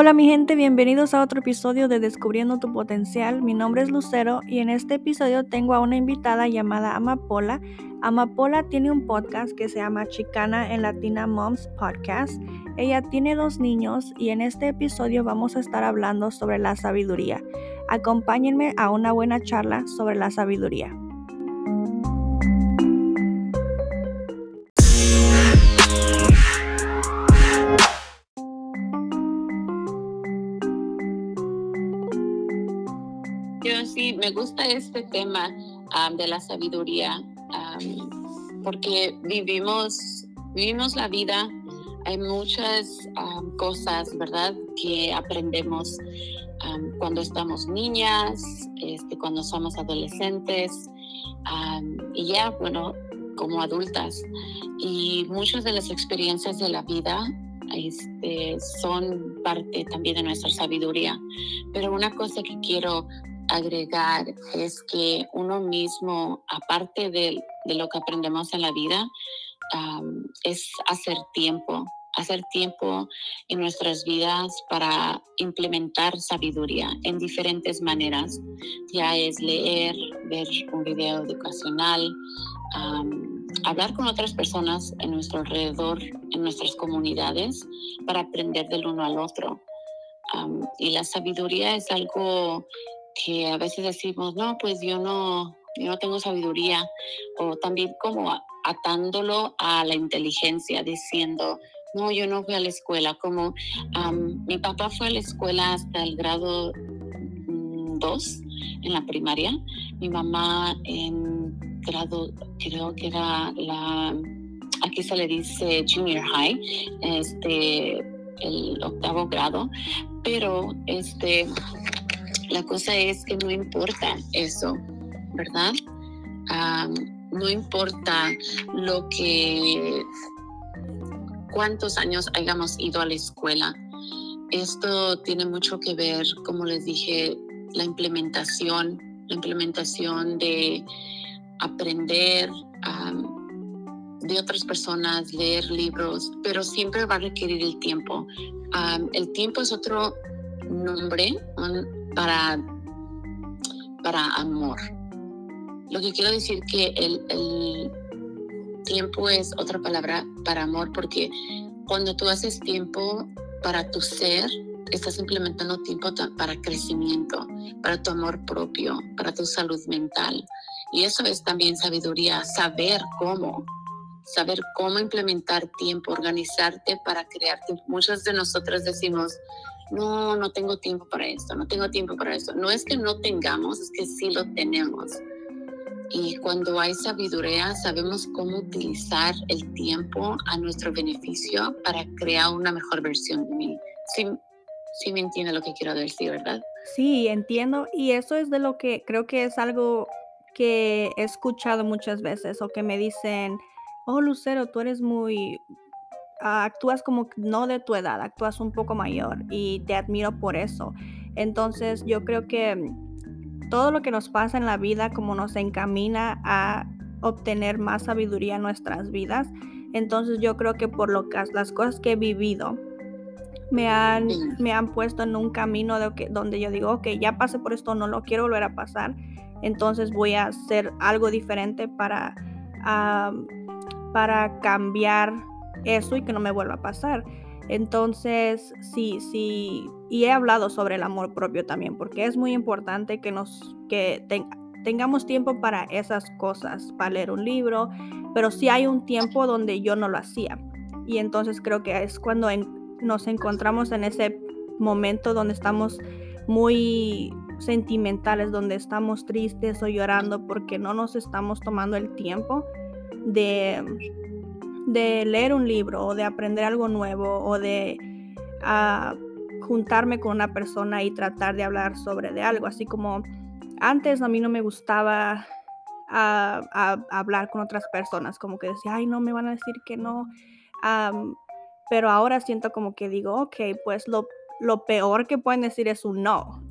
Hola mi gente, bienvenidos a otro episodio de Descubriendo tu Potencial. Mi nombre es Lucero y en este episodio tengo a una invitada llamada Amapola. Amapola tiene un podcast que se llama Chicana en Latina Moms Podcast. Ella tiene dos niños y en este episodio vamos a estar hablando sobre la sabiduría. Acompáñenme a una buena charla sobre la sabiduría. Me gusta este tema de la sabiduría porque vivimos, vivimos la vida, hay muchas cosas, ¿verdad?, que aprendemos cuando estamos niñas, este, cuando somos adolescentes y ya, bueno, como adultas. Y muchas de las experiencias de la vida este, son parte también de nuestra sabiduría. Pero una cosa que quiero agregar es que uno mismo, aparte de, lo que aprendemos en la vida, es hacer tiempo, hacer tiempo en nuestras vidas para implementar sabiduría en diferentes maneras. Ya es leer, ver un video educacional, hablar con otras personas en nuestro alrededor, en nuestras comunidades, para aprender del uno al otro. y la sabiduría es algo que a veces decimos, no, pues yo no, yo no tengo sabiduría, o también como atándolo a la inteligencia, diciendo, no, yo no fui a la escuela, como mi papá fue a la escuela hasta el grado 2 mm, en la primaria, mi mamá en grado, creo que era la, aquí se le dice junior high, este, el octavo grado, pero este, la cosa es que no importa eso, ¿verdad? no importa lo que, cuántos años hayamos ido a la escuela. Esto tiene mucho que ver, como les dije, la implementación, la implementación de aprender de otras personas, leer libros, pero siempre va a requerir el tiempo. el tiempo es otro nombre, para, para amor. Lo que quiero decir que el, tiempo es otra palabra para amor porque cuando tú haces tiempo para tu ser, estás implementando tiempo para crecimiento, para tu amor propio, para tu salud mental. Y eso es también sabiduría, saber cómo, saber cómo implementar tiempo, organizarte para crear tiempo. Muchas de nosotras decimos, no, no tengo tiempo para esto, no tengo tiempo para esto. No es que no tengamos, es que sí lo tenemos. Y cuando hay sabiduría, sabemos cómo utilizar el tiempo a nuestro beneficio para crear una mejor versión de mí. Sí, sí me entiende lo que quiero decir, ¿verdad? Sí, entiendo. Y eso es de lo que creo que es algo que he escuchado muchas veces o que me dicen, oh Lucero, tú eres muy actúas como no de tu edad, actúas un poco mayor y te admiro por eso. Entonces yo creo que todo lo que nos pasa en la vida como nos encamina a obtener más sabiduría en nuestras vidas. Entonces yo creo que por lo que las cosas que he vivido me han, me han puesto en un camino de que, donde yo digo, ok, ya pasé por esto, no lo quiero volver a pasar. Entonces voy a hacer algo diferente para, para cambiar eso y que no me vuelva a pasar. Entonces, sí, sí, y he hablado sobre el amor propio también, porque es muy importante que nos, que tengamos tiempo para esas cosas, para leer un libro, pero sí hay un tiempo donde yo no lo hacía. Y entonces creo que es cuando nos encontramos en ese momento donde estamos muy sentimentales, donde estamos tristes o llorando porque no nos estamos tomando el tiempo de de leer un libro o de aprender algo nuevo o de ah, juntarme con una persona y tratar de hablar sobre de algo. Así como antes a mí no me gustaba ah, hablar con otras personas, como que decía, ay, no, me van a decir que no. pero ahora siento como que digo, ok, pues lo, lo peor que pueden decir es un no.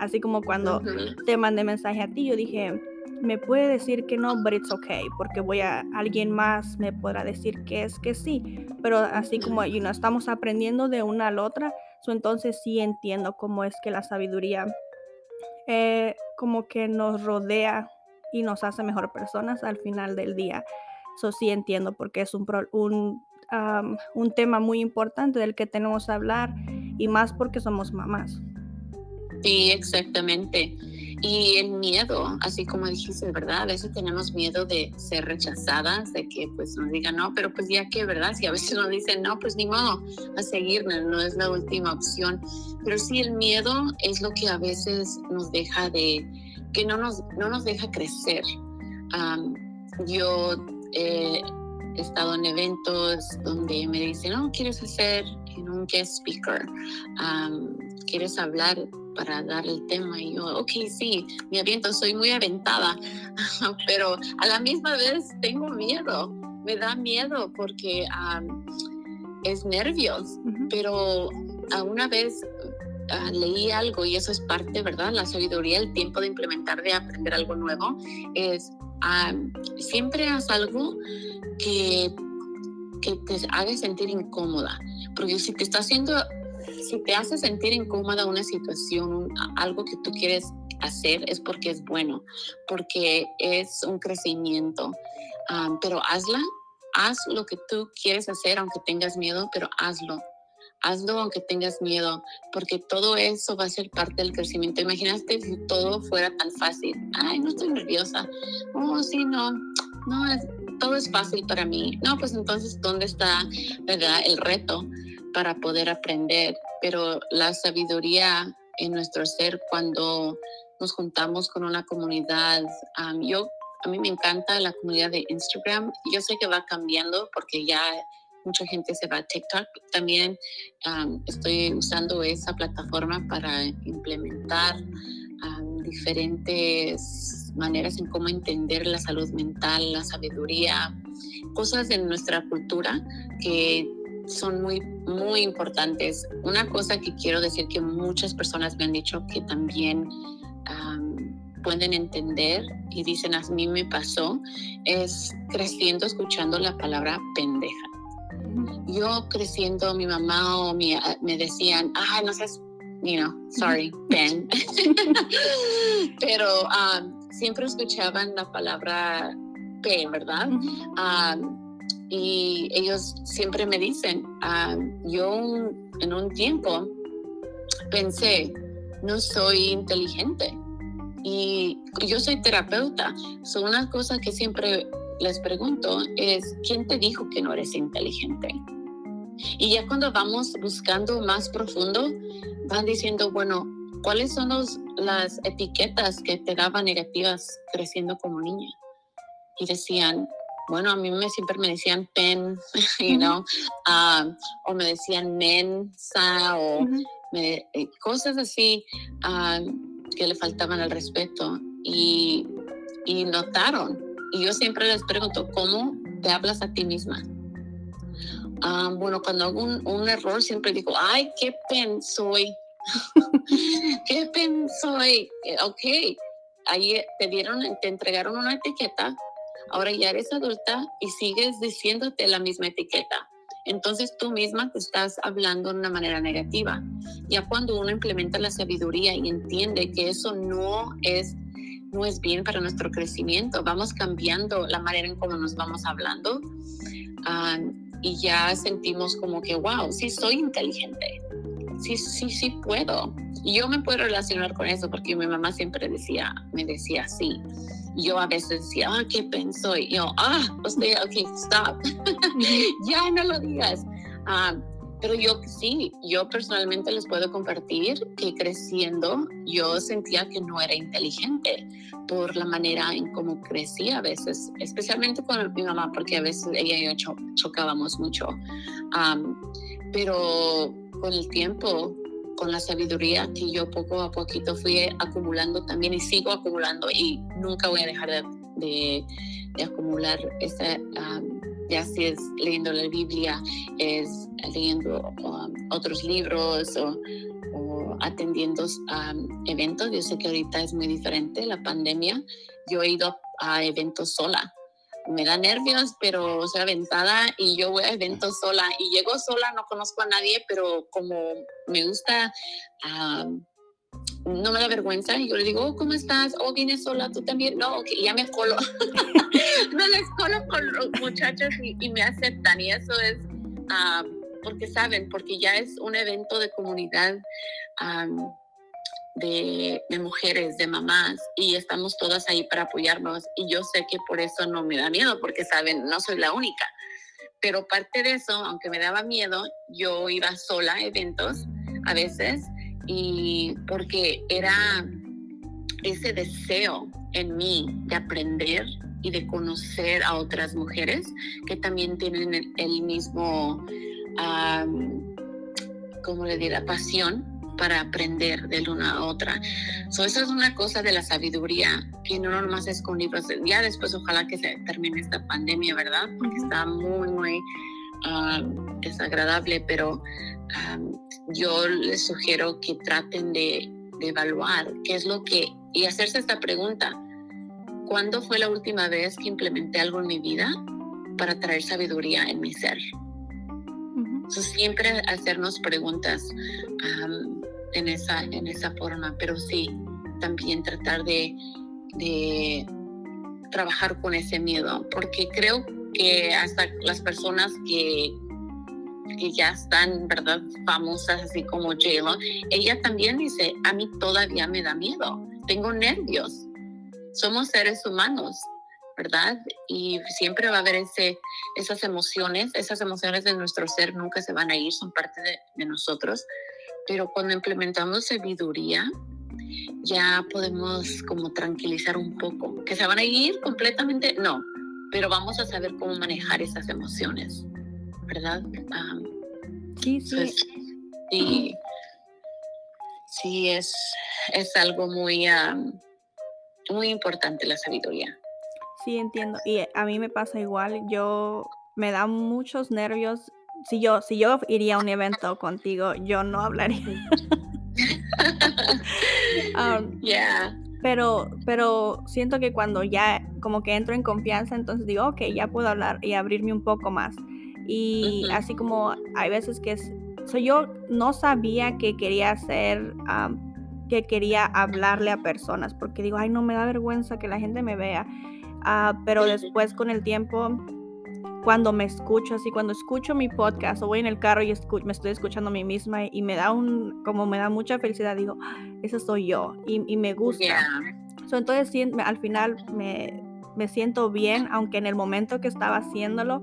así como cuando te mandé mensaje a ti, yo dije, me puede decir que no, but it's okay, porque voy a alguien más me podrá decir que es que sí, pero así como you know, estamos aprendiendo de una a la otra, entonces sí entiendo cómo es que la sabiduría eh, como que nos rodea y nos hace mejor personas al final del día. Eso sí entiendo porque es un, un, un tema muy importante del que tenemos que hablar y más porque somos mamás. Sí, exactamente. Y el miedo, así como dijiste, ¿verdad? A veces tenemos miedo de ser rechazadas, de que pues nos digan no, pero pues ya que, ¿verdad? Si a veces nos dicen no, pues ni modo, a seguirnos, no es la última opción. Pero sí, el miedo es lo que a veces nos deja de, que no nos, no nos deja crecer. yo he estado en eventos donde me dicen, no, ¿quieres hacer un guest speaker? ¿Quieres hablar para dar el tema y yo, ok, sí, me aviento, soy muy aventada, pero a la misma vez tengo miedo, me da miedo porque es nervios, pero a una vez ah, leí algo y eso es parte, ¿verdad? La sabiduría, el tiempo de implementar, de aprender algo nuevo, es siempre haz algo que, que te haga sentir incómoda, porque si te está haciendo si te hace sentir incómoda una situación, algo que tú quieres hacer, es porque es bueno, porque es un crecimiento. pero hazla, haz lo que tú quieres hacer, aunque tengas miedo, pero hazlo. Hazlo aunque tengas miedo, porque todo eso va a ser parte del crecimiento. Imagínate si todo fuera tan fácil. Ay, no estoy nerviosa. Oh, sí, no. No, es, todo es fácil para mí. No, pues entonces, ¿dónde está, verdad, el reto para poder aprender? pero la sabiduría en nuestro ser cuando nos juntamos con una comunidad. yo, a mí me encanta la comunidad de Instagram. Yo sé que va cambiando porque ya mucha gente se va a TikTok. También estoy usando esa plataforma para implementar diferentes maneras en cómo entender la salud mental, la sabiduría, cosas de nuestra cultura que son muy, muy importantes. Una cosa que quiero decir que muchas personas me han dicho que también pueden entender y dicen a mí me pasó, es creciendo escuchando la palabra pendeja. Yo creciendo, mi mamá o mi, ah, me decían, ah, no seas, you know, sorry, pen. Pero siempre escuchaban la palabra pen, ¿verdad? Y ellos siempre me dicen, ah, yo en un tiempo pensé, no soy inteligente y yo soy terapeuta. So una cosa que siempre les pregunto es, ¿quién te dijo que no eres inteligente? Y ya cuando vamos buscando más profundo, van diciendo, bueno, ¿cuáles son las etiquetas que te daban negativas creciendo como niña? Y decían, bueno, a mí me, siempre me decían pen, you know, ah, o me decían mensa, o eh, cosas así ah, que le faltaban al respeto. Y, y notaron. Y yo siempre les pregunto, ¿cómo te hablas a ti misma? Ah, bueno, cuando hago un, un, error siempre digo, ay, qué pen soy. qué pen soy. Ok, ahí te dieron, te entregaron una etiqueta Ahora ya eres adulta y sigues diciéndote la misma etiqueta. Entonces tú misma te estás hablando de una manera negativa. Ya cuando uno implementa la sabiduría y entiende que eso no es no es bien para nuestro crecimiento, vamos cambiando la manera en cómo nos vamos hablando ah, y ya sentimos como que, wow, sí soy inteligente, sí, sí, sí puedo. Y yo me puedo relacionar con eso porque mi mamá siempre decía, me decía así yo a veces decía, ah, ¿qué pensó? Y yo, ah, usted, ok, stop, ya no lo digas. Ah, pero yo sí, yo personalmente les puedo compartir que creciendo yo sentía que no era inteligente por la manera en cómo crecía a veces, especialmente con mi mamá, porque a veces ella y yo chocábamos mucho. pero con el tiempo con la sabiduría que yo poco a poquito fui acumulando también y sigo acumulando y nunca voy a dejar de, de, acumular esa, ya si es leyendo la Biblia, es leyendo um, otros libros o, atendiendo eventos. Yo sé que ahorita es muy diferente la pandemia. Yo he ido a eventos sola me da nervios, pero soy aventada y yo voy a eventos sola y llego sola, no conozco a nadie, pero como me gusta, no me da vergüenza y yo le digo, oh, ¿cómo estás? Oh, vienes sola, tú también. No, que ya me colo. no les colo con los muchachos y, me aceptan y eso es porque saben, porque ya es un evento de comunidad de, mujeres, de mamás, y estamos todas ahí para apoyarnos. Y yo sé que por eso no me da miedo, porque saben, no soy la única. Pero parte de eso, aunque me daba miedo, yo iba sola a eventos a veces, y porque era ese deseo en mí de aprender y de conocer a otras mujeres que también tienen el, mismo, como le dirá, pasión para aprender de una a otra. So, eso es una cosa de la sabiduría, que no nomás es con libros. Ya después ojalá que se termine esta pandemia, ¿verdad? Porque está muy, muy ah, desagradable, pero ah, yo les sugiero que traten de, de evaluar qué es lo que, y hacerse esta pregunta, ¿cuándo fue la última vez que implementé algo en mi vida para traer sabiduría en mi ser? Siempre hacernos preguntas en, esa, en esa forma, pero sí, también tratar de, de trabajar con ese miedo, porque creo que hasta las personas que, que ya están, ¿verdad?, famosas, así como j ella también dice, a mí todavía me da miedo, tengo nervios, somos seres humanos, ¿verdad? Y siempre va a haber ese, esas emociones, esas emociones de nuestro ser nunca se van a ir, son parte de, nosotros, pero cuando implementamos sabiduría, ya podemos como tranquilizar un poco, que se van a ir completamente, no, pero vamos a saber cómo manejar esas emociones, ¿verdad? sí, sí. Pues, sí, sí, es, es algo muy, muy importante la sabiduría. Sí, entiendo. Y a mí me pasa igual. Yo me da muchos nervios. Si yo, si yo iría a un evento contigo, yo no hablaría. um, yeah. Pero, pero siento que cuando ya como que entro en confianza, entonces digo, ok, ya puedo hablar y abrirme un poco más. Y así como hay veces que es, yo no sabía que quería hacer, que quería hablarle a personas, porque digo, ay, no me da vergüenza que la gente me vea. Ah, pero después con el tiempo, cuando me escucho, así cuando escucho mi podcast o voy en el carro y me estoy escuchando a mí misma y me da un, como me da mucha felicidad, digo, ah, esa soy yo y, me gusta. entonces al final me, me siento bien, aunque en el momento que estaba haciéndolo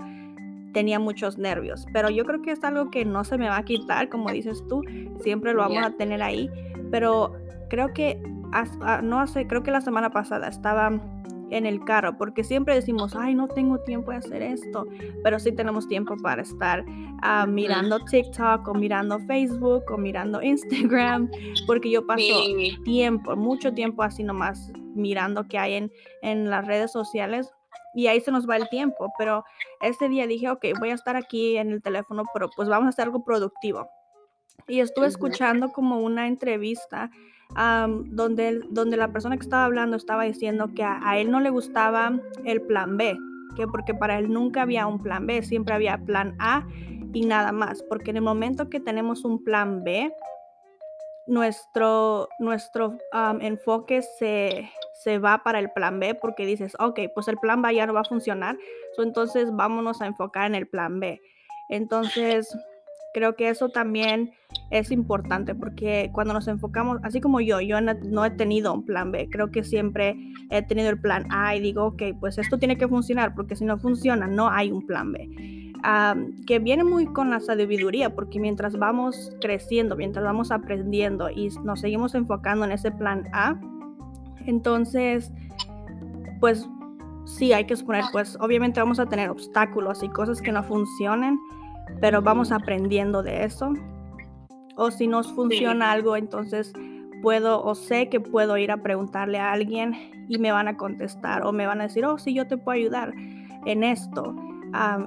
tenía muchos nervios, pero yo creo que es algo que no se me va a quitar, como dices tú, siempre lo vamos a tener ahí, pero creo que, ah, no hace, creo que la semana pasada estaba en el carro, porque siempre decimos, ay, no tengo tiempo de hacer esto, pero sí tenemos tiempo para estar ah, mirando TikTok o mirando Facebook o mirando Instagram, porque yo paso tiempo, mucho tiempo así nomás mirando qué hay en, en las redes sociales y ahí se nos va el tiempo, pero ese día dije, ok, voy a estar aquí en el teléfono, pero pues vamos a hacer algo productivo. Y estuve escuchando como una entrevista donde, donde la persona que estaba hablando estaba diciendo que a, él no le gustaba el plan B, que porque para él nunca había un plan B, siempre había plan A y nada más, porque en el momento que tenemos un plan B, nuestro, nuestro enfoque se, se, va para el plan B porque dices, ok, pues el plan B ya no va a funcionar, entonces vámonos a enfocar en el plan B. Entonces, Creo que eso también es importante porque cuando nos enfocamos, así como yo, yo no he tenido un plan B, creo que siempre he tenido el plan A y digo, ok, pues esto tiene que funcionar porque si no funciona, no hay un plan B. que viene muy con la sabiduría porque mientras vamos creciendo, mientras vamos aprendiendo y nos seguimos enfocando en ese plan A, entonces, pues sí, hay que suponer, pues obviamente vamos a tener obstáculos y cosas que no funcionen pero vamos aprendiendo de eso. O si nos funciona algo, entonces puedo o sé que puedo ir a preguntarle a alguien y me van a contestar o me van a decir, oh, sí, yo te puedo ayudar en esto.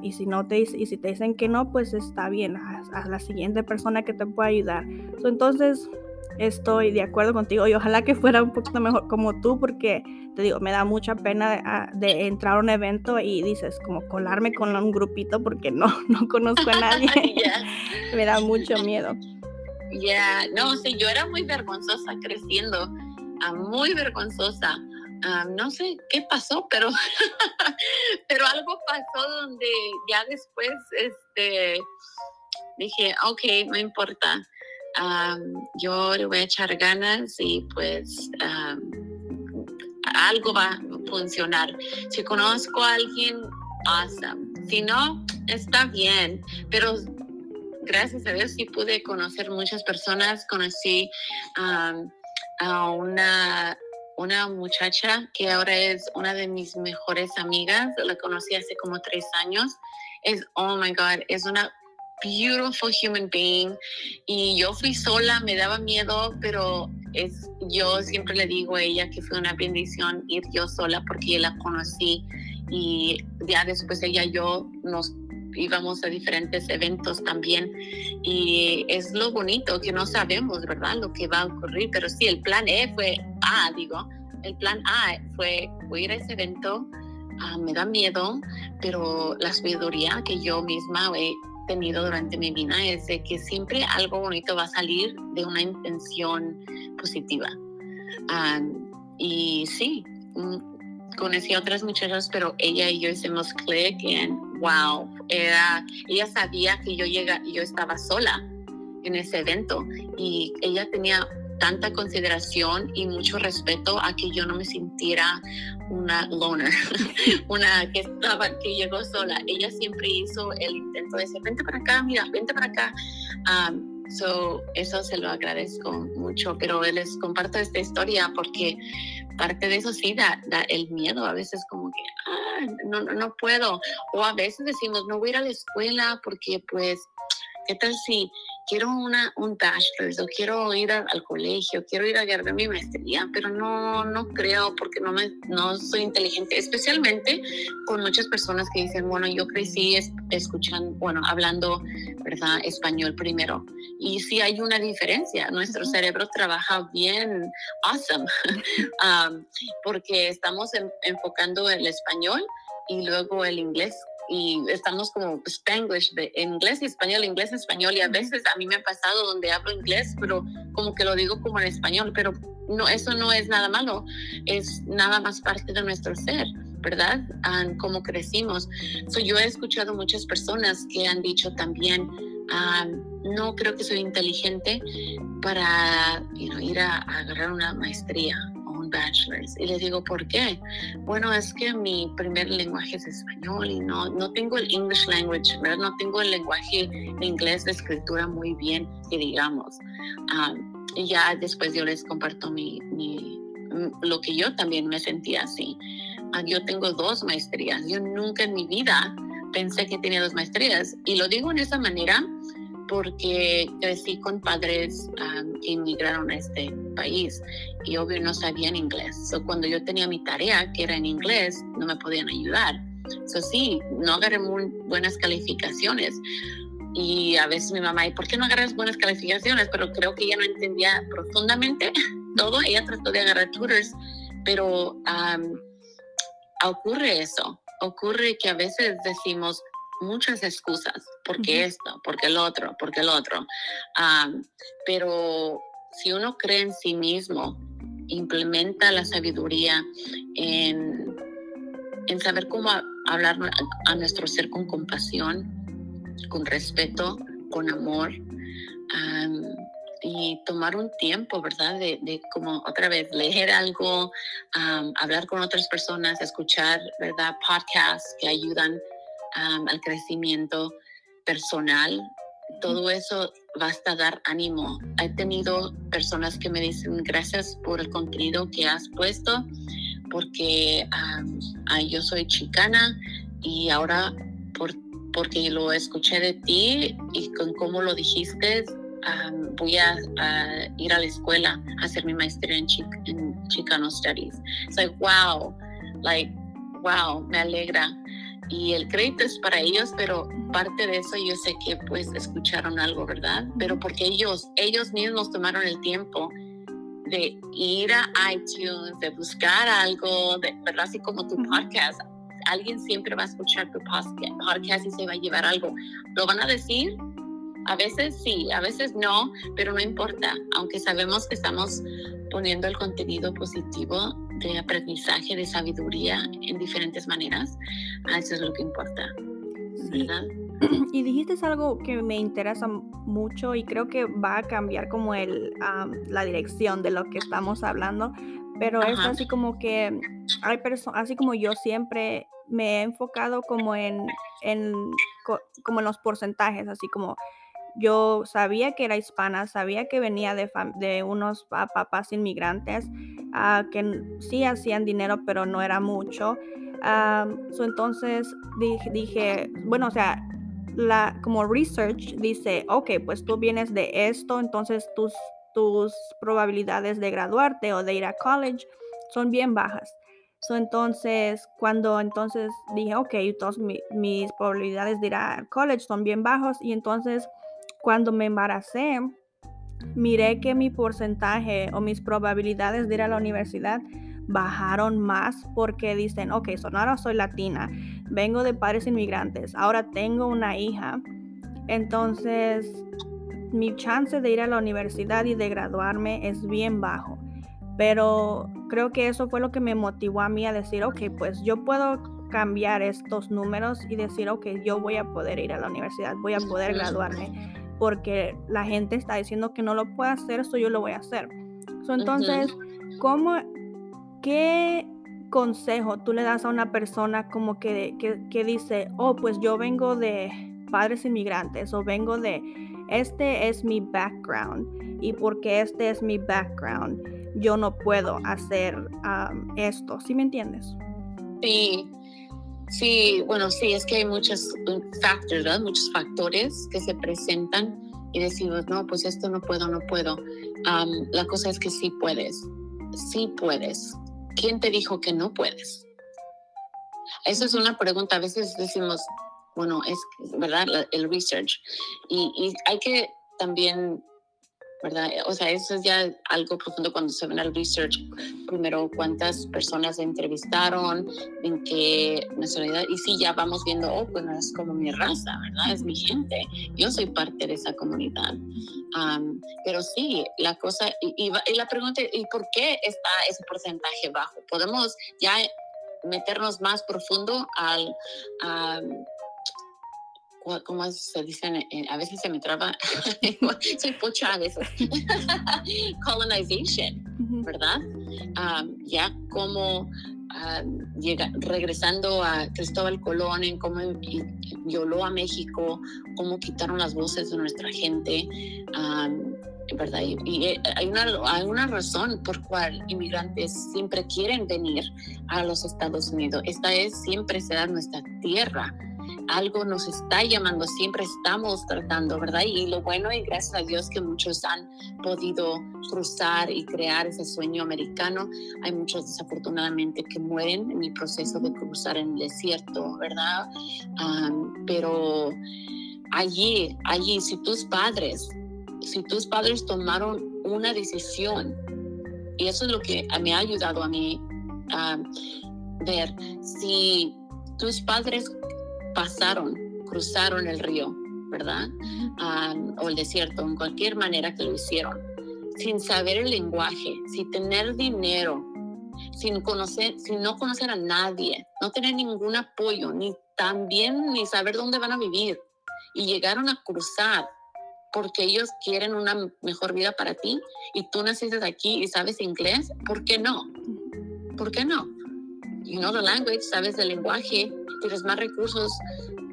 y si no te y si te dicen que no, pues está bien, a, la siguiente persona que te pueda ayudar. entonces, estoy de acuerdo contigo y ojalá que fuera un poquito mejor como tú porque te digo, me da mucha pena de, entrar a un evento y dices como colarme con un grupito porque no, no conozco a nadie. me da mucho miedo. Ya, no, sí, yo era muy vergonzosa creciendo, ah, muy vergonzosa. Ah, no sé qué pasó, pero, pero algo pasó donde ya después este, dije, ok, no importa yo le voy a echar ganas y pues algo va a funcionar. Si conozco a alguien, awesome. Si no, está bien, pero gracias a Dios sí pude conocer muchas personas. Conocí a una, una muchacha que ahora es una de mis mejores amigas. La conocí hace como tres años. Es, oh my God, es una beautiful human being. Y yo fui sola, me daba miedo, pero es, yo siempre le digo a ella que fue una bendición ir yo sola porque la conocí. Y ya después ella y yo nos íbamos a diferentes eventos también. Y es lo bonito que no sabemos, ¿verdad? Lo que va a ocurrir, pero sí, el plan E fue A, digo, el plan A fue ir a ese evento, ah, me da miedo, pero la sabiduría que yo misma tenido durante mi vida es de que siempre algo bonito va a salir de una intención positiva. y sí, mm, conocí a otras muchachas, pero ella y yo hicimos click en wow, era, ella sabía que yo llega, yo estaba sola en ese evento y ella tenía tanta consideración y mucho respeto a que yo no me sintiera una loner, una que estaba, que llegó sola. Ella siempre hizo el intento de decir, vente para acá, mira, vente para acá. Um, so, eso se lo agradezco mucho, pero les comparto esta historia porque parte de eso sí da, da el miedo, a veces como que, ah, no, no puedo, o a veces decimos, no voy a ir a la escuela porque pues, ¿qué tal si quiero una, un bachelor's o quiero ir al colegio, quiero ir a agarrar mi maestría, pero no, no creo porque no, me, no soy inteligente, especialmente con muchas personas que dicen, bueno, yo crecí escuchando, bueno, hablando, ¿verdad? Español primero. Y sí hay una diferencia, nuestro cerebro trabaja bien, awesome, um, porque estamos enfocando el español y luego el inglés y estamos como Spanglish, de inglés y español, inglés y español, y a veces a mí me ha pasado donde hablo inglés, pero como que lo digo como en español, pero no, eso no es nada malo, es nada más parte de nuestro ser. ¿verdad? como crecimos. So, yo he escuchado muchas personas que han dicho también, no creo que soy inteligente para ir a, a agarrar una maestría bachelor's. Y le digo, ¿por qué? Bueno, es que mi primer lenguaje es español y no, no tengo el English language, ¿verdad? No tengo el lenguaje inglés de escritura muy bien, que digamos. y ya después yo les comparto mi, mi, lo que yo también me sentía así. Ah, yo tengo dos maestrías. Yo nunca en mi vida pensé que tenía dos maestrías. Y lo digo en esa manera porque crecí con padres que inmigraron a este país y obvio no sabían inglés. So, cuando yo tenía mi tarea, que era en inglés, no me podían ayudar. So, sí, no agarré muy buenas calificaciones. Y a veces mi mamá, ¿y por qué no agarras buenas calificaciones? Pero creo que ella no entendía profundamente todo. Ella trató de agarrar tutors, pero ocurre eso. Ocurre que a veces decimos, muchas excusas, porque esto, porque el otro, porque el otro. pero si uno cree en sí mismo, implementa la sabiduría en, en saber cómo hablar a, nuestro ser con compasión, con respeto, con amor. y tomar un tiempo, ¿verdad? De, de, como otra vez leer algo, hablar con otras personas, escuchar, ¿verdad? Podcasts que ayudan al crecimiento personal. Todo eso basta dar ánimo. He tenido personas que me dicen gracias por el contenido que has puesto, porque yo soy chicana y ahora por, porque lo escuché de ti y con cómo lo dijiste, voy a, ir a la escuela a hacer mi maestría en, en Chicano Studies. It's like, wow, like, wow, me alegra y el crédito es para ellos, pero parte de eso yo sé que pues escucharon algo, ¿verdad? Pero porque ellos, ellos mismos tomaron el tiempo de ir a iTunes, de buscar algo, de, ¿verdad? Así como tu podcast. Alguien siempre va a escuchar tu podcast y se va a llevar algo. ¿Lo van a decir? A veces sí, a veces no, pero no importa, aunque sabemos que estamos poniendo el contenido positivo de aprendizaje, de sabiduría en diferentes maneras, eso es lo que importa, ¿verdad? Y dijiste algo que me interesa mucho y creo que va a cambiar como el, la dirección de lo que estamos hablando, pero es así como que hay personas, así como yo siempre me he enfocado como en, en, como en los porcentajes, así como yo sabía que era hispana, sabía que venía de, de unos papás inmigrantes uh, que sí hacían dinero, pero no era mucho. entonces dije, bueno, o sea, como research dice, ok, pues tú vienes de esto, entonces tus, tus probabilidades de graduarte o de ir a college son bien bajas. entonces, cuando entonces dije, ok, entonces mis probabilidades de ir a college son bien bajos y entonces cuando me embaracé, miré que mi porcentaje o mis probabilidades de ir a la universidad bajaron más porque dicen, ok, ahora soy latina, vengo de padres inmigrantes, ahora tengo una hija, entonces mi chance de ir a la universidad y de graduarme es bien bajo. Pero creo que eso fue lo que me motivó a mí a decir, ok, pues yo puedo cambiar estos números y decir, ok, yo voy a poder ir a la universidad, voy a poder graduarme porque la gente está diciendo que no lo puede hacer, eso yo lo voy a hacer. entonces, ¿cómo, qué consejo tú le das a una persona como que, que, dice, oh, pues yo vengo de padres inmigrantes o vengo de, este es mi background y porque este es mi background, yo no puedo hacer esto, ¿sí me entiendes? Sí, Sí, bueno, sí, es que hay muchos factores, ¿verdad? Muchos factores que se presentan y decimos, no, pues esto no puedo, no puedo. la cosa es que sí puedes, sí puedes. ¿Quién te dijo que no puedes? Esa es una pregunta. A veces decimos, bueno, es verdad el research y, y hay que también ¿verdad? O sea, eso es ya algo profundo cuando se ven al research. Primero, cuántas personas entrevistaron, en qué nacionalidad. Y sí, ya vamos viendo, oh, pues no es como mi raza, ¿verdad? Es mi gente. Yo soy parte de esa comunidad. pero sí, la cosa, y, la pregunta, ¿y por qué está ese porcentaje bajo? Podemos ya meternos más profundo al, ¿cómo se dice? A veces se me traba, soy pocha a veces. Colonization, ¿verdad? ya como llega, regresando a Cristóbal Colón, en cómo violó a México, cómo quitaron las voces de nuestra gente, ¿verdad? Y, eh, hay, una, hay una razón por cual inmigrantes siempre quieren venir a los Estados Unidos. Esta es siempre será nuestra tierra algo nos está llamando, siempre estamos tratando, ¿verdad? Y lo bueno y gracias a Dios que muchos han podido cruzar y crear ese sueño americano. Hay muchos desafortunadamente que mueren en el proceso de cruzar en el desierto, ¿verdad? pero allí, allí, si tus padres, si tus padres tomaron una decisión, y eso es lo que me ha ayudado a mí a ver, si tus padres pasaron, cruzaron el río, ¿verdad? o el desierto, en cualquier manera que lo hicieron, sin saber el lenguaje, sin tener dinero, sin conocer, sin no conocer a nadie, no tener ningún apoyo, ni también ni saber dónde van a vivir. Y llegaron a cruzar porque ellos quieren una mejor vida para ti y tú naciste aquí y sabes inglés, ¿por qué no? ¿Por qué no? You know the language, sabes el lenguaje, tienes más recursos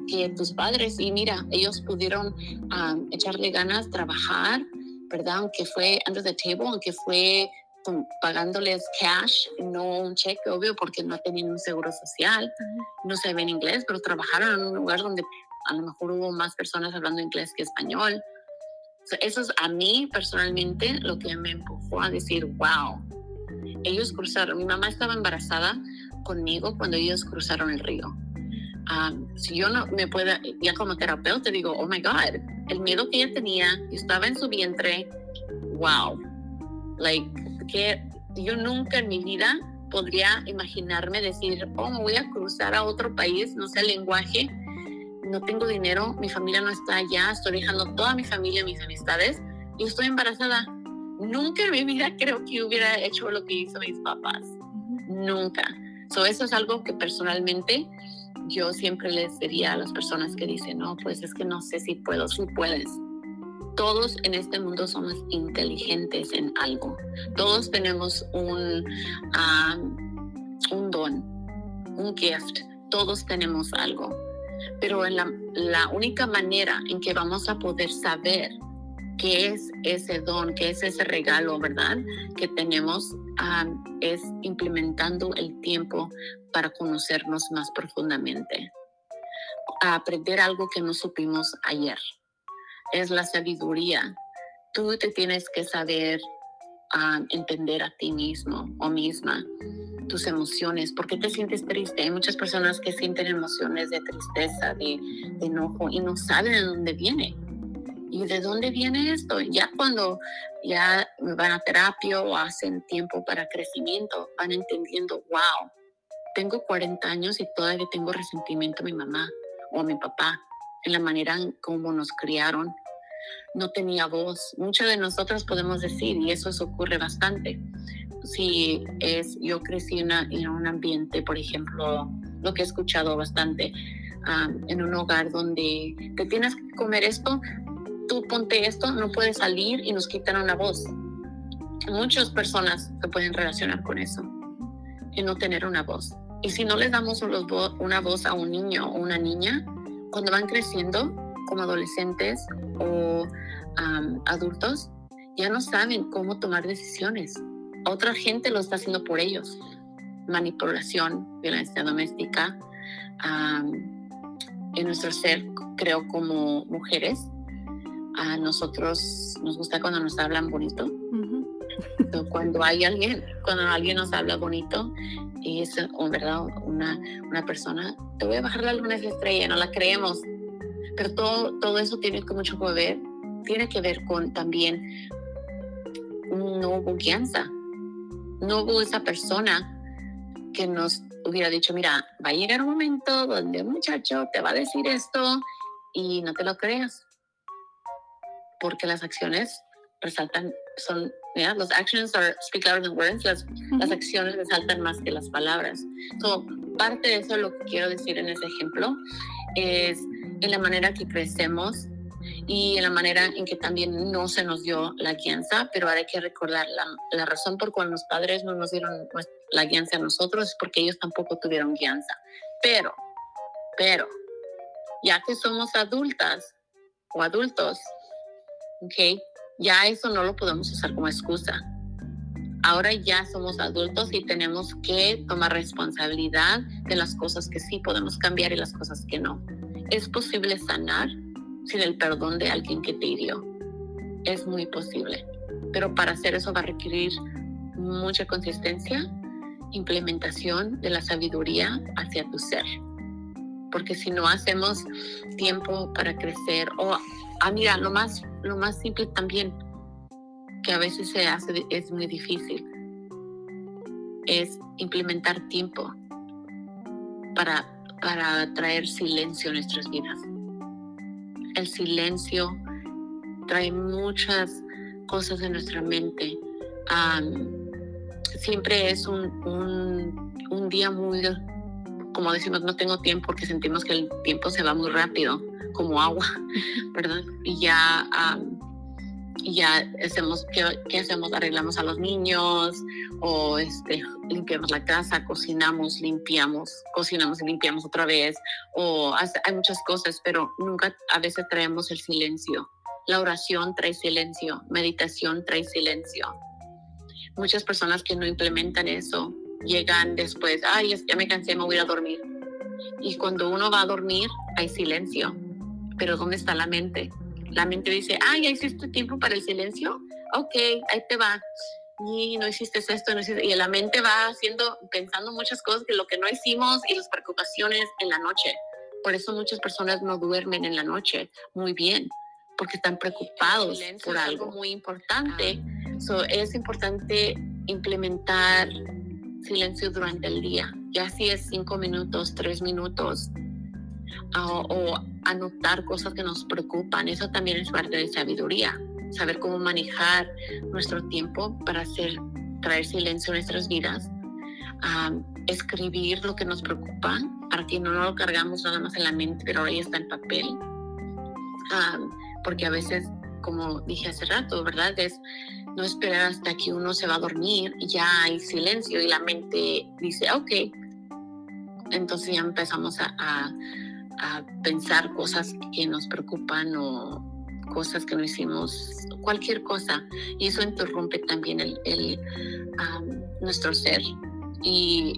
que tus padres y mira, ellos pudieron echarle ganas, trabajar, ¿verdad? Aunque fue under the table, aunque fue pagándoles cash, no un cheque, obvio, porque no tenían un seguro social, no ven inglés, pero trabajaron en un lugar donde a lo mejor hubo más personas hablando inglés que español. eso es a mí personalmente lo que me empujó a decir, wow, ellos cruzaron, mi mamá estaba embarazada conmigo cuando ellos cruzaron el río si yo no me pueda, ya como terapeuta digo, oh my God, el miedo que ella tenía, estaba en su vientre, wow, like, que yo nunca en mi vida podría imaginarme decir, oh, me voy a cruzar a otro país, no sé el lenguaje, no tengo dinero, mi familia no está allá, estoy dejando toda mi familia, mis amistades, y estoy embarazada. Nunca en mi vida creo que hubiera hecho lo que hizo mis papás. Nunca. So, eso es algo que personalmente yo siempre les diría a las personas que dicen, no, pues es que no sé si puedo, si puedes. Todos en este mundo somos inteligentes en algo. Todos tenemos un, un don, un gift. Todos tenemos algo. Pero en la, la única manera en que vamos a poder saber qué es ese don, qué es ese regalo, ¿verdad? Que tenemos es implementando el tiempo para conocernos más profundamente. aprender algo que no supimos ayer. Es la sabiduría. Tú te tienes que saber entender a ti mismo o misma tus emociones, por qué te sientes triste. Hay muchas personas que sienten emociones de tristeza, de, de enojo y no saben de dónde viene. ¿Y de dónde viene esto? Ya cuando ya van a terapia o hacen tiempo para crecimiento, van entendiendo, wow, tengo 40 años y todavía tengo resentimiento a mi mamá o a mi papá en la manera en cómo nos criaron. No tenía voz. Muchos de nosotros podemos decir, y eso ocurre bastante. Si es, yo crecí en, en un ambiente, por ejemplo, lo que he escuchado bastante, ah, en un hogar donde te tienes que comer esto, tú ponte esto, no puedes salir y nos quitan una voz. Muchas personas se pueden relacionar con eso, en no tener una voz. Y si no les damos una voz a un niño o una niña, cuando van creciendo como adolescentes o adultos, ya no saben cómo tomar decisiones. Otra gente lo está haciendo por ellos. Manipulación, violencia doméstica. en nuestro ser, creo, como mujeres, a nosotros nos gusta cuando nos hablan bonito. cuando hay alguien, cuando alguien nos habla bonito y es verdad una, una persona, te voy a bajar la luna esa estrella, no la creemos. Pero todo, todo eso tiene que mucho que ver, tiene que ver con también no hubo guianza, no hubo esa persona que nos hubiera dicho, mira, va a llegar un momento donde un muchacho te va a decir esto y no te lo creas porque las acciones resaltan, son, los actions are, speak louder than words, las, las acciones resaltan más que las palabras. So, parte de eso lo que quiero decir en ese ejemplo es en la manera que crecemos y en la manera en que también no se nos dio la guianza, pero ahora hay que recordar la, la razón por cual los padres no nos dieron la guianza a nosotros es porque ellos tampoco tuvieron guianza. Pero, pero, ya que somos adultas o adultos, ¿ok? Ya eso no lo podemos usar como excusa. Ahora ya somos adultos y tenemos que tomar responsabilidad de las cosas que sí podemos cambiar y las cosas que no. Es posible sanar sin el perdón de alguien que te hirió. Es muy posible. Pero para hacer eso va a requerir mucha consistencia, implementación de la sabiduría hacia tu ser. Porque si no hacemos tiempo para crecer o Ah, mira, lo más, lo más simple también, que a veces se hace, es muy difícil, es implementar tiempo para, para traer silencio a nuestras vidas. El silencio trae muchas cosas en nuestra mente. siempre es un, un día muy, como decimos, no tengo tiempo porque sentimos que el tiempo se va muy rápido como agua, ¿verdad? Y ya, ya hacemos, ¿qué, hacemos? Arreglamos a los niños o este, limpiamos la casa, cocinamos, limpiamos, cocinamos y limpiamos otra vez, o hay muchas cosas, pero nunca a veces traemos el silencio. La oración trae silencio, meditación trae silencio. Muchas personas que no implementan eso llegan después, ay, ya me cansé, me voy a dormir. Y cuando uno va a dormir, hay silencio pero ¿dónde está la mente? La mente dice, ah, ya hiciste tiempo para el silencio, ok, ahí te va. Y no hiciste esto, no hiciste... y la mente va haciendo, pensando muchas cosas que lo que no hicimos y las preocupaciones en la noche. por eso muchas personas no duermen en la noche muy bien, porque están preocupados por algo muy importante. So, es importante implementar silencio durante el día, ya si es cinco minutos, tres minutos, o anotar cosas que nos preocupan. Eso también es parte de sabiduría, saber cómo manejar nuestro tiempo para hacer, traer silencio a nuestras vidas, escribir lo que nos preocupa, para que no lo cargamos nada más en la mente, pero ahí está en papel. porque a veces, como dije hace rato, ¿verdad? Es no esperar hasta que uno se va a dormir y ya hay silencio y la mente dice, ok. Entonces ya empezamos a a pensar cosas que nos preocupan o cosas que no hicimos, cualquier cosa. Y eso interrumpe también el, el nuestro ser. Y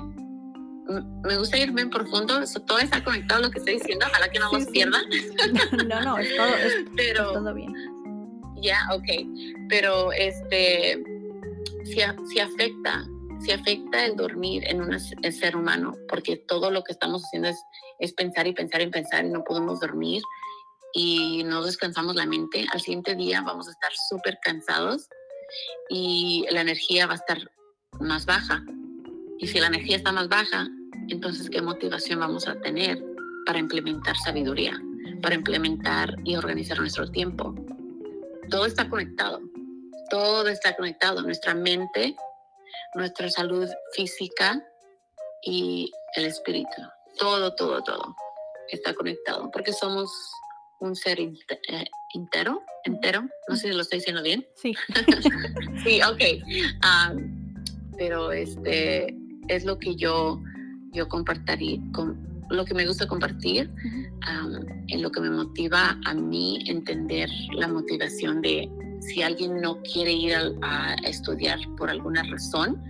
me gusta irme en profundo, todo está conectado a lo que estoy diciendo, ojalá que no nos pierdan. No, no, es todo, Pero, todo bien. Ya, ok. Pero este, si, si afecta si afecta el dormir en un ser humano, porque todo lo que estamos haciendo es, es pensar y pensar y pensar y no podemos dormir y no descansamos la mente, al siguiente día vamos a estar súper cansados y la energía va a estar más baja. Y si la energía está más baja, entonces ¿qué motivación vamos a tener para implementar sabiduría, para implementar y organizar nuestro tiempo? Todo está conectado, todo está conectado. Nuestra mente nuestra salud física y el espíritu. Todo, todo, todo está conectado porque somos un ser eh, entero, entero. No sé si lo estoy diciendo bien. Sí. sí, ok. pero este es lo que yo, yo compartiría, con, lo que me gusta compartir, en lo que me motiva a mí entender la motivación de si alguien no quiere ir a, estudiar por alguna razón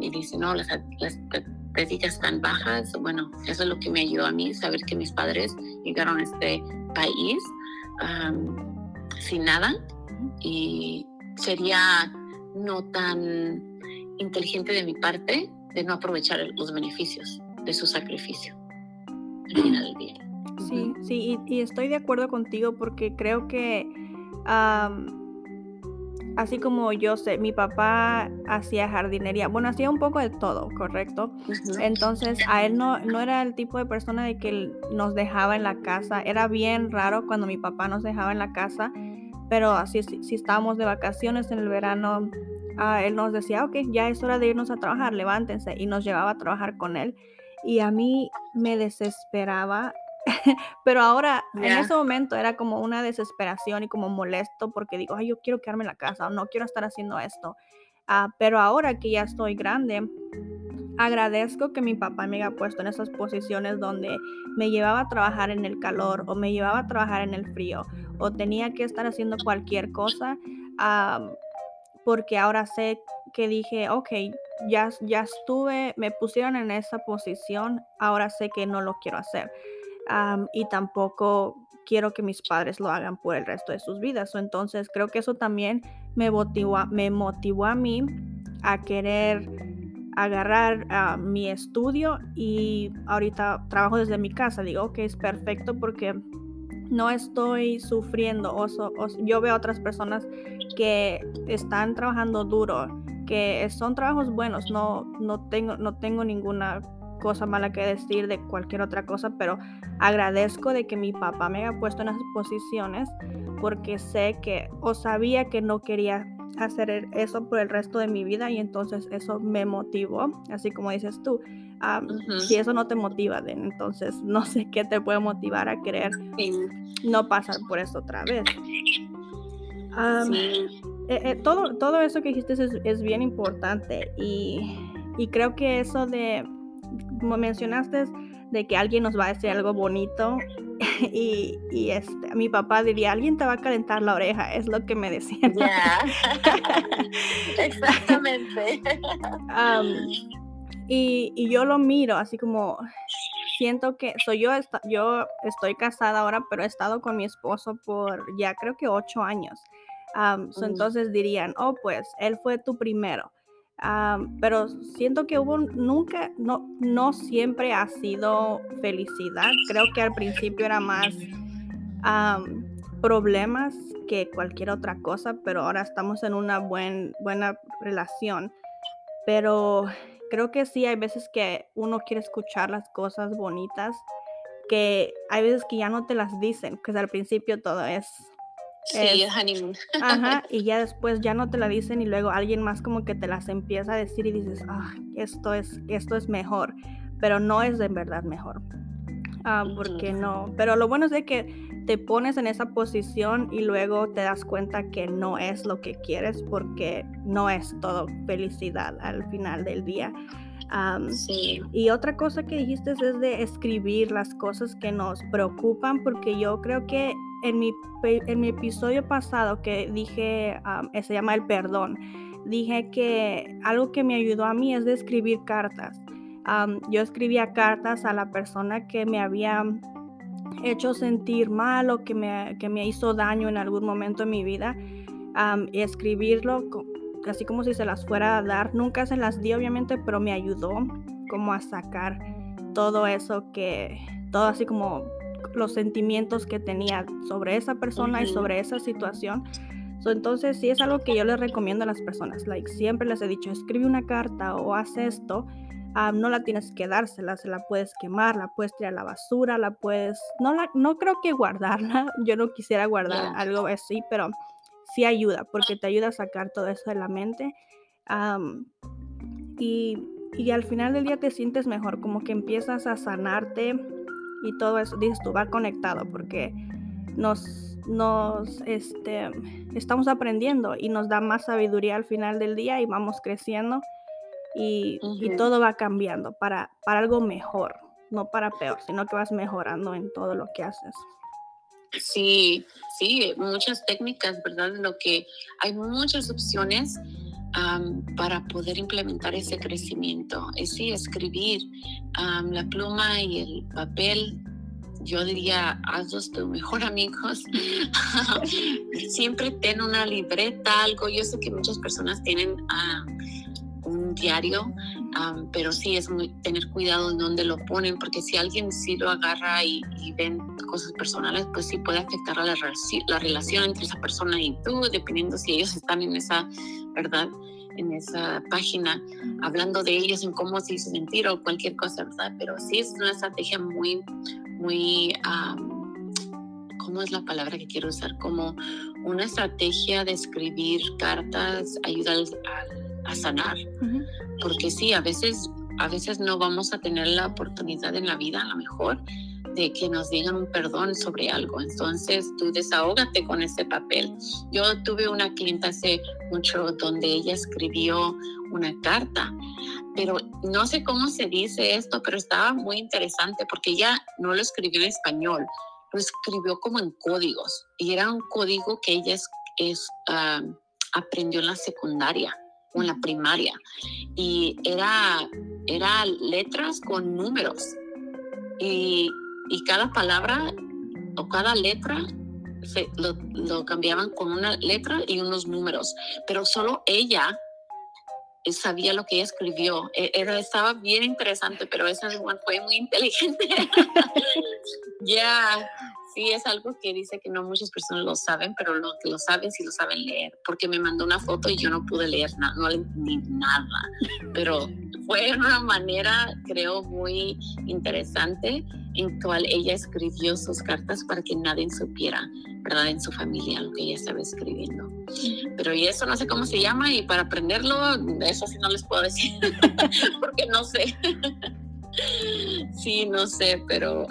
y dice, no, las, las están bajas, bueno, eso es lo que me ayudó a mí, saber que mis padres llegaron a este país sin nada y sería no tan inteligente de mi parte de no aprovechar los beneficios de su sacrificio al final del día. Sí, sí, y estoy de acuerdo contigo porque creo que así como yo sé, mi papá hacía jardinería, bueno, hacía un poco de todo, ¿correcto? Entonces, a él no, no era el tipo de persona de que nos dejaba en la casa. Era bien raro cuando mi papá nos dejaba en la casa, pero así si, estábamos de vacaciones en el verano, ah, él nos decía, ok, ya es hora de irnos a trabajar, levántense, y nos llevaba a trabajar con él. Y a mí me desesperaba pero ahora, en ese momento era como una desesperación y como molesto porque digo, ay, yo quiero quedarme en la casa o no quiero estar haciendo esto. Ah, pero ahora que ya estoy grande, agradezco que mi papá me haya puesto en esas posiciones donde me llevaba a trabajar en el calor o me llevaba a trabajar en el frío o tenía que estar haciendo cualquier cosa porque ahora sé que dije, ok, ya, ya estuve, me pusieron en esa posición, ahora sé que no lo quiero hacer y tampoco quiero que mis padres lo hagan por el resto de sus vidas. Entonces creo que eso también me motivó, me motivó a mí a querer agarrar mi estudio y ahorita trabajo desde mi casa. Digo que es perfecto porque no estoy sufriendo. O, yo veo a otras personas que están trabajando duro, que son trabajos buenos. No, no, tengo, no tengo ninguna cosa mala que decir de cualquier otra cosa, pero agradezco de que mi papá me haya puesto en esas posiciones porque sé que o sabía que no quería hacer e, eso por el resto de mi vida y entonces eso me motivó, así como dices tú. Si eso no te motiva, entonces no sé qué te puede motivar a querer no pasar por eso otra vez. Eh, eh, todo, todo eso que dijiste es, es bien importante y, y creo que eso de como mencionaste, de que alguien nos va a decir algo bonito y, y este, mi papá diría, alguien te va a calentar la oreja, es lo que me decía. Exactamente. y, y, yo lo miro así como, siento que soy yo, yo estoy casada ahora, pero he estado con mi esposo por ya creo que ocho años. Mm. Entonces dirían, oh, pues él fue tu primero. Pero siento que hubo nunca, no, no siempre ha sido felicidad. Creo que al principio era más problemas que cualquier otra cosa, pero ahora estamos en una buen, buena relación. Pero creo que sí, hay veces que uno quiere escuchar las cosas bonitas, que hay veces que ya no te las dicen, que al principio todo es Sí, es, honeymoon. Ajá, y ya después ya no te la dicen y luego alguien más como que te las empieza a decir y dices, ah, esto es, esto es mejor, pero no es de verdad mejor. Ah, porque no, pero lo bueno es de que te pones en esa posición y luego te das cuenta que no es lo que quieres porque no es todo felicidad al final del día. sí. Y otra cosa que dijiste es de escribir las cosas que nos preocupan porque yo creo que en mi, en mi episodio pasado que dije, eh, se llama el perdón, dije que algo que me ayudó a mí es de escribir cartas. yo escribía cartas a la persona que me había hecho sentir mal o que me, que me hizo daño en algún momento en mi vida. y escribirlo así como si se las fuera a dar. Nunca se las di obviamente, pero me ayudó como a sacar todo eso que, todo así como los sentimientos que tenía sobre esa persona y sobre esa situación. entonces, sí es algo que yo les recomiendo a las personas. Like, siempre les he dicho, escribe una carta o haz esto. Ah, no la tienes que dársela, se la puedes quemar, la puedes tirar a la basura, la puedes... No, la, no creo que guardarla, yo no quisiera guardar algo así, pero sí ayuda, porque te ayuda a sacar todo eso de la mente. y, y al final del día te sientes mejor, como que empiezas a sanarte y todo eso, dices tú, va conectado porque nos, nos este, estamos aprendiendo y nos da más sabiduría al final del día y vamos creciendo y, y, todo va cambiando para, para algo mejor, no para peor, sino que vas mejorando en todo lo que haces. Sí, sí, muchas técnicas, ¿verdad? Lo que hay muchas opciones para poder implementar ese crecimiento. Es sí, escribir la pluma y el papel. Yo diría, hazlos tu mejor amigos. Siempre ten una libreta, algo. Yo sé que muchas personas tienen un diario, pero sí es muy, tener cuidado en dónde lo ponen, porque si alguien sí lo agarra y, ven cosas personales, pues sí puede afectar a la, la relación entre esa persona y tú, dependiendo si ellos están en esa, ¿verdad? en esa página hablando de ellos, en cómo se hizo sentir o cualquier cosa, ¿verdad? Pero sí es una estrategia muy, muy, ¿cómo es la palabra que quiero usar? Como una estrategia de escribir cartas ayuda a, a sanar, porque sí, a veces, a veces no vamos a tener la oportunidad en la vida, a lo mejor, de que nos digan un perdón sobre algo. Entonces tú desahógate con ese papel. Yo tuve una clienta hace mucho donde ella escribió una carta, pero no sé cómo se dice esto, pero estaba muy interesante porque ella no lo escribió en español, lo escribió como en códigos y era un código que ella es, ah, aprendió en la secundaria en la primaria y era, era letras con números. Y y cada palabra o cada letra se, lo, cambiaban con una letra y unos números, pero solo ella sabía lo que escribió. E, era, estaba bien interesante, pero esa fue muy inteligente. Ya, sí, es algo que dice que no muchas personas lo saben, pero lo que lo saben sí lo saben leer, porque me mandó una foto y yo no pude leer nada, no le entendí nada, pero fue una manera, creo, muy interesante en cual ella escribió sus cartas para que nadie supiera, ¿verdad? En su familia lo que ella estaba escribiendo. Pero y eso no sé cómo se llama y para aprenderlo, eso sí no les puedo decir, porque no sé. sí, no sé, pero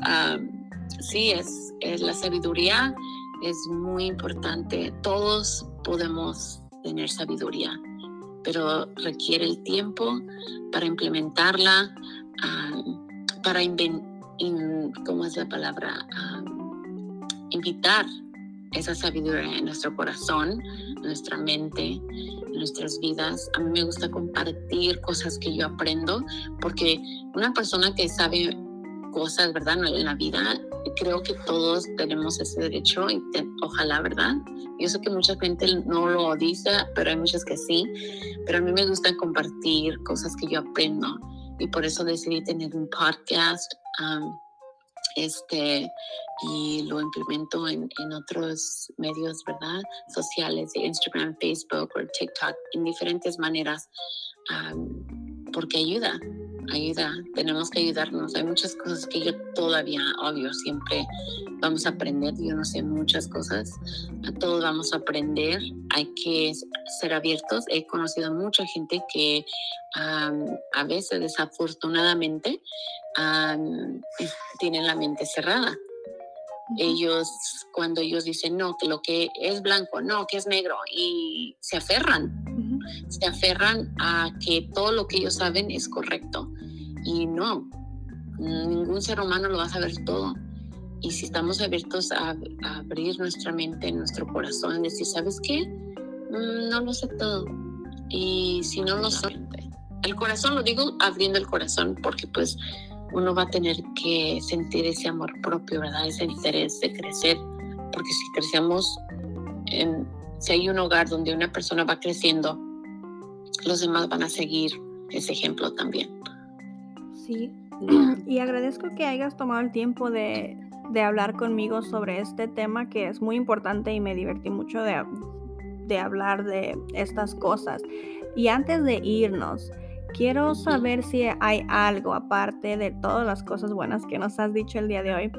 sí, es, es la sabiduría es muy importante. Todos podemos tener sabiduría, pero requiere el tiempo para implementarla, para inventar ¿cómo es la palabra? invitar esa sabiduría en nuestro corazón, nuestra mente, nuestras vidas. A mí me gusta compartir cosas que yo aprendo, porque una persona que sabe cosas, ¿verdad? En la vida, creo que todos tenemos ese derecho, y ojalá, ¿verdad? Yo sé que mucha gente no lo dice, pero hay muchas que sí, pero a mí me gusta compartir cosas que yo aprendo y por eso decidí tener un podcast. este, y lo implemento en, en, otros medios, ¿verdad? Sociales, de Instagram, Facebook o TikTok, en diferentes maneras, porque ayuda, ayuda, tenemos que ayudarnos. Hay muchas cosas que yo todavía, obvio, siempre vamos a aprender. Yo no sé muchas cosas, a todos vamos a aprender. Hay que ser abiertos. He conocido mucha gente que a veces, desafortunadamente, tienen la mente cerrada. Ellos, cuando ellos dicen no, que lo que es blanco, no, que es negro, y se aferran, se aferran a que todo lo que ellos saben es correcto. Y no, ningún ser humano lo va a saber todo. Y si estamos abiertos a, abrir nuestra mente, nuestro corazón, decir, ¿sabes qué? Mm, no lo sé todo. Y si no lo sé, el corazón, lo digo abriendo el corazón, porque pues uno va a tener que sentir ese amor propio, ¿verdad? Ese interés de crecer, porque si crecemos, en, si hay un hogar donde una persona va creciendo, los demás van a seguir ese ejemplo también. Sí, y agradezco que hayas tomado el tiempo de, de hablar conmigo sobre este tema que es muy importante y me divertí mucho de, de hablar de estas cosas. Y antes de irnos, Quiero saber si hay algo aparte de todas las cosas buenas que nos has dicho el día de hoy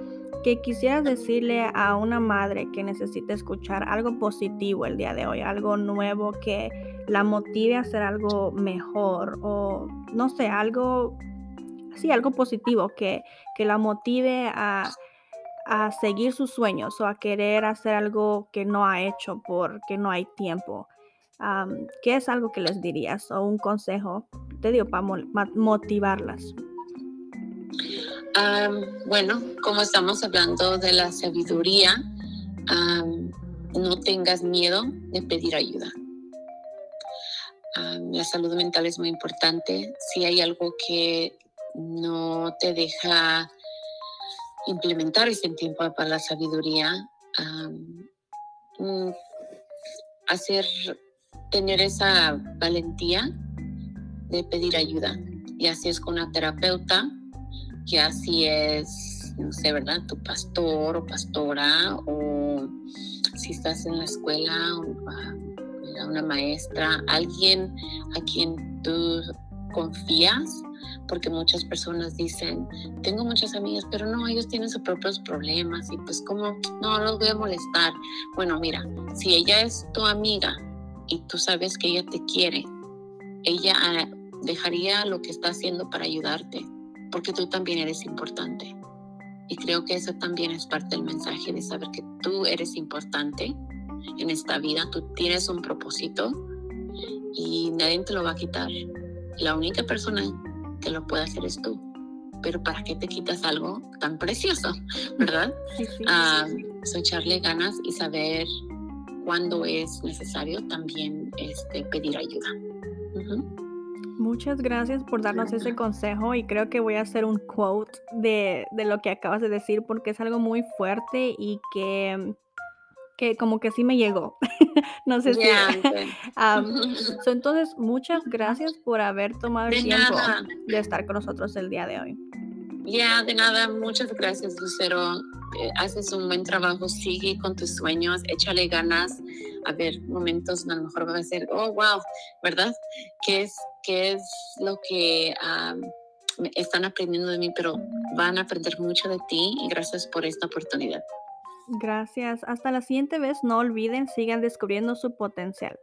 que quisieras decirle a una madre que necesita escuchar algo positivo el día de hoy, algo nuevo que la motive a hacer algo mejor o no sé, algo, sí, algo positivo que, que la motive a, a seguir sus sueños o a querer hacer algo que no ha hecho porque no hay tiempo. ¿Qué es algo que les dirías o un consejo, te digo, para motivarlas? bueno, como estamos hablando de la sabiduría, no tengas miedo de pedir ayuda. la salud mental es muy importante. Si hay algo que no te deja implementar ese tiempo para la sabiduría, hacer tener esa valentía de pedir ayuda, y así es con una terapeuta, que así es, no sé, ¿verdad? Tu pastor o pastora, o si estás en la escuela, una maestra, alguien a quien tú confías, porque muchas personas dicen, tengo muchas amigas, pero no, ellos tienen sus propios problemas y pues como, no, los voy a molestar. Bueno, mira, si ella es tu amiga y tú sabes que ella te quiere, ella ah, dejaría lo que está haciendo para ayudarte, porque tú también eres importante. Y creo que eso también es parte del mensaje de saber que tú eres importante en esta vida, tú tienes un propósito y nadie te lo va a quitar. La única persona que lo puede hacer es tú. Pero ¿para qué te quitas algo tan precioso? ¿Verdad? Sí, sí, ah, echarle ganas y saber cuando es necesario también este, pedir ayuda. Muchas gracias por darnos ese consejo y creo que voy a hacer un quote de, lo que acabas de decir porque es algo muy fuerte y que, que como que sí me llegó. no sé si... entonces, muchas gracias por haber tomado el tiempo de estar con nosotros el día de hoy. Ya, de nada, muchas gracias, Lucero. Eh, haces un buen trabajo, sigue con tus sueños, échale ganas. A ver, momentos a lo mejor va a ser, oh, wow, ¿verdad? ¿Qué es, qué es lo que están aprendiendo de mí? Pero van a aprender mucho de ti y gracias por esta oportunidad. Gracias. Hasta la siguiente vez, no olviden, sigan descubriendo su potencial.